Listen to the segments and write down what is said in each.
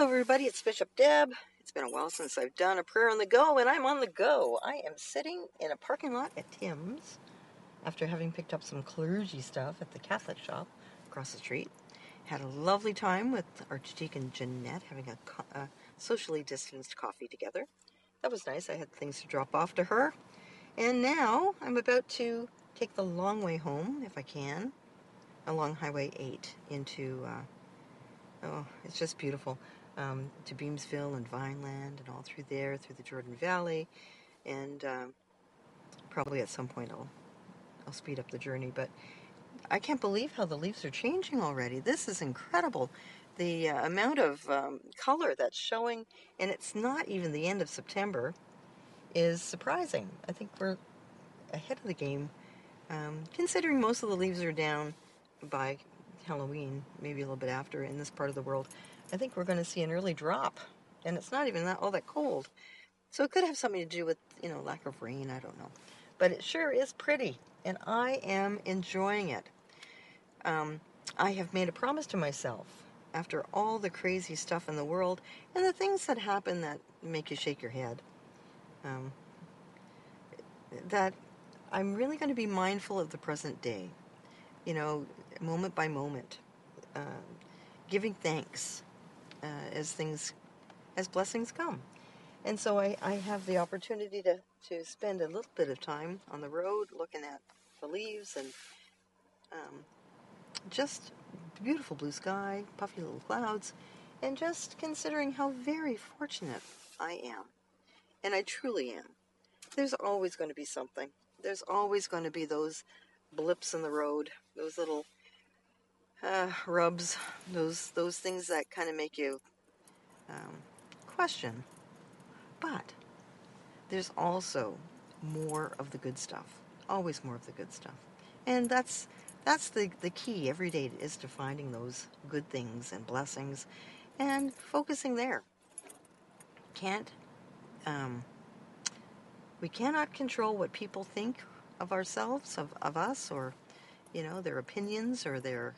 Hello, everybody. It's Bishop Deb. It's been a while since I've done a prayer on the go, and I'm on the go. I am sitting in a parking lot at Tim's after having picked up some clergy stuff at the Catholic shop across the street. Had a lovely time with Archdeacon Jeanette having a, a socially distanced coffee together. That was nice. I had things to drop off to her. And now I'm about to take the long way home, if I can, along Highway 8 into, uh, oh, it's just beautiful, um, to Beamsville and Vineland and all through there, through the Jordan Valley. And uh, probably at some point I'll, I'll speed up the journey. But I can't believe how the leaves are changing already. This is incredible. The uh, amount of um, color that's showing, and it's not even the end of September, is surprising. I think we're ahead of the game, um, considering most of the leaves are down by Halloween, maybe a little bit after in this part of the world. I think we're going to see an early drop, and it's not even that all that cold. So it could have something to do with you know lack of rain. I don't know, but it sure is pretty, and I am enjoying it. Um, I have made a promise to myself after all the crazy stuff in the world and the things that happen that make you shake your head. Um, that I'm really going to be mindful of the present day, you know, moment by moment, uh, giving thanks uh, as things, as blessings come. And so I, I have the opportunity to, to spend a little bit of time on the road looking at the leaves and um, just beautiful blue sky, puffy little clouds, and just considering how very fortunate I am. And I truly am. There's always going to be something. There's always going to be those blips in the road, those little uh, rubs, those those things that kind of make you um, question. But there's also more of the good stuff. Always more of the good stuff, and that's that's the the key every day is to finding those good things and blessings, and focusing there. Can't. Um, we cannot control what people think of ourselves, of, of us, or, you know, their opinions or their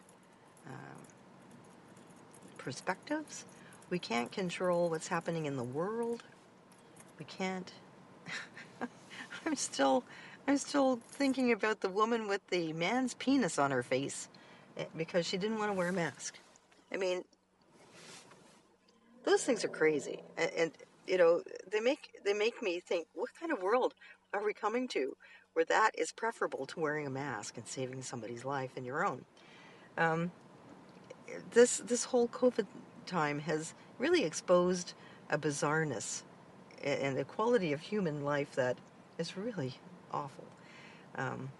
perspectives. We can't control what's happening in the world. We can't. I'm still, I'm still thinking about the woman with the man's penis on her face eh, because she didn't want to wear a mask. I mean, those things are crazy, and, and you know they make they make me think, what kind of world are we coming to? where that is preferable to wearing a mask and saving somebody's life and your own. Um, this this whole COVID time has really exposed a bizarreness and a quality of human life that is really awful. Um,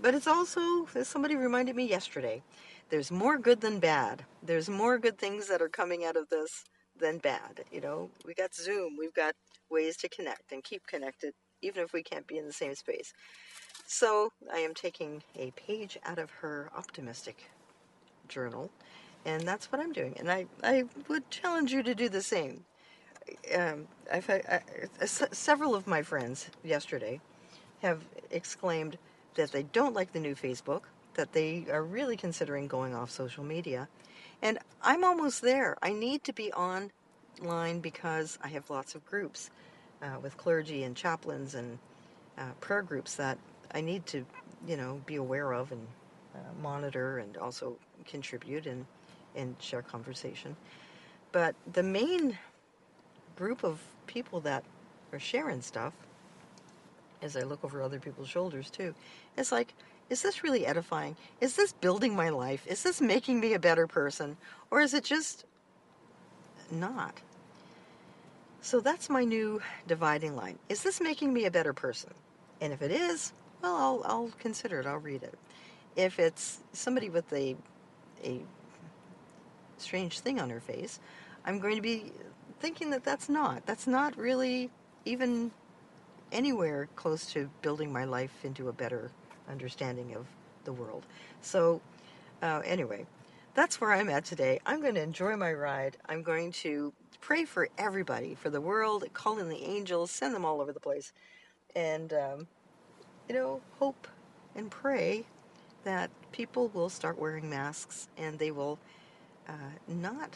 but it's also, as somebody reminded me yesterday, there's more good than bad. There's more good things that are coming out of this than bad. You know, we got Zoom, we've got ways to connect and keep connected even if we can't be in the same space. So I am taking a page out of her optimistic journal, and that's what I'm doing. And I, I would challenge you to do the same. Um, I've had, I, several of my friends yesterday have exclaimed that they don't like the new Facebook, that they are really considering going off social media. And I'm almost there. I need to be online because I have lots of groups uh, with clergy and chaplains and uh, prayer groups that I need to, you know, be aware of and uh, monitor and also contribute and, and share conversation. But the main group of people that are sharing stuff, as I look over other people's shoulders too, it's like, is this really edifying? Is this building my life? Is this making me a better person? Or is it just not? So that's my new dividing line. Is this making me a better person? And if it is, well, I'll, I'll consider it. I'll read it. If it's somebody with a, a strange thing on her face, I'm going to be thinking that that's not. That's not really even anywhere close to building my life into a better understanding of the world. So, uh, anyway, that's where I'm at today. I'm going to enjoy my ride. I'm going to pray for everybody, for the world, call in the angels, send them all over the place, and, um, you know, hope and pray that people will start wearing masks and they will uh, not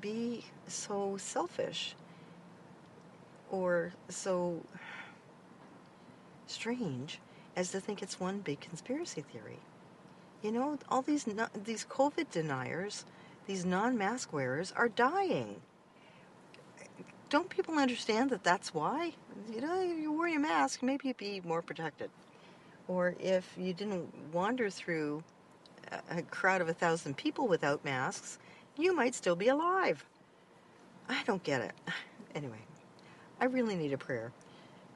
be so selfish or so strange as to think it's one big conspiracy theory. You know, all these these COVID deniers, these non-mask wearers are dying. Don't people understand that that's why? You know, if you wear your mask, maybe you'd be more protected. Or if you didn't wander through a crowd of a thousand people without masks, you might still be alive. I don't get it. Anyway, I really need a prayer.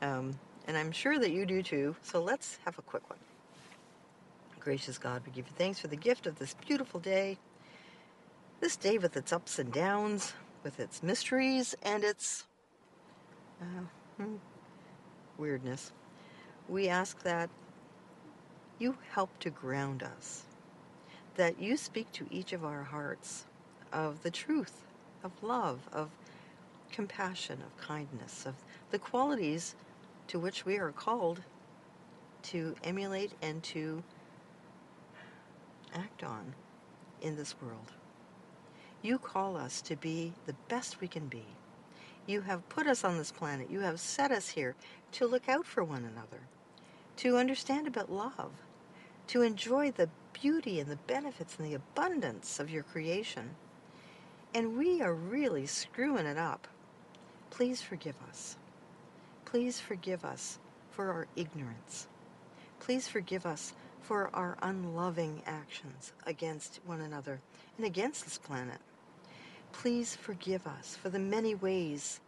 Um, and I'm sure that you do too. So let's have a quick one. Gracious God, we give you thanks for the gift of this beautiful day. This day with its ups and downs, with its mysteries and its uh, hmm, weirdness. We ask that you help to ground us, that you speak to each of our hearts of the truth, of love, of compassion, of kindness, of the qualities to which we are called to emulate and to act on in this world. You call us to be the best we can be. You have put us on this planet. You have set us here to look out for one another, to understand about love, to enjoy the beauty and the benefits and the abundance of your creation. And we are really screwing it up. Please forgive us. Please forgive us for our ignorance. Please forgive us for our unloving actions against one another and against this planet. Please forgive us for the many ways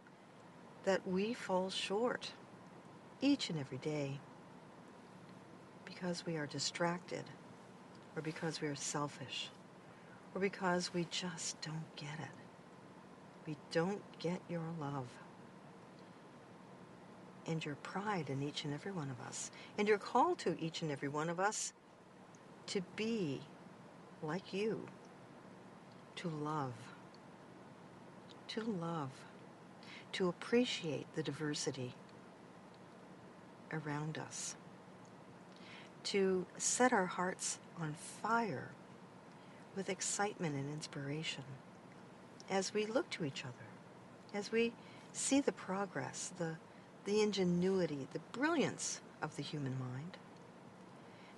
that we fall short each and every day because we are distracted or because we are selfish or because we just don't get it. We don't get your love and your pride in each and every one of us, and your call to each and every one of us to be like you, to love, to love, to appreciate the diversity around us, to set our hearts on fire with excitement and inspiration as we look to each other, as we see the progress, the the ingenuity, the brilliance of the human mind,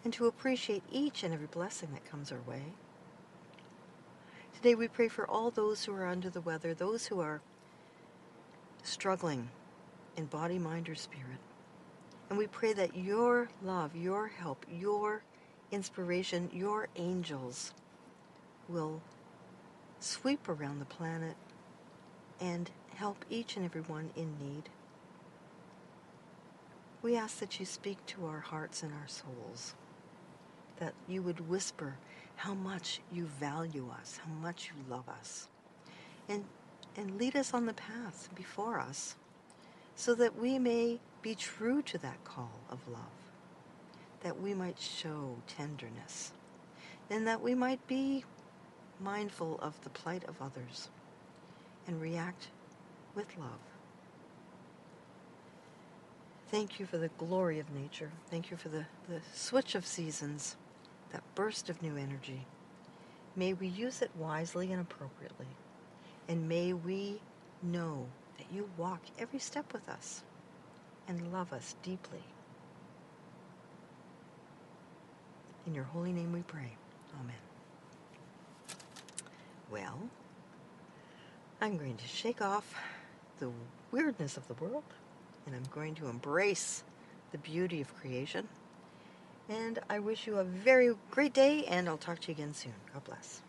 and to appreciate each and every blessing that comes our way. Today we pray for all those who are under the weather, those who are struggling in body, mind, or spirit. And we pray that your love, your help, your inspiration, your angels will sweep around the planet and help each and every one in need. We ask that you speak to our hearts and our souls, that you would whisper how much you value us, how much you love us, and, and lead us on the path before us so that we may be true to that call of love, that we might show tenderness, and that we might be mindful of the plight of others and react with love. Thank you for the glory of nature. Thank you for the, the switch of seasons, that burst of new energy. May we use it wisely and appropriately. And may we know that you walk every step with us and love us deeply. In your holy name we pray. Amen. Well, I'm going to shake off the weirdness of the world and I'm going to embrace the beauty of creation. And I wish you a very great day, and I'll talk to you again soon. God bless.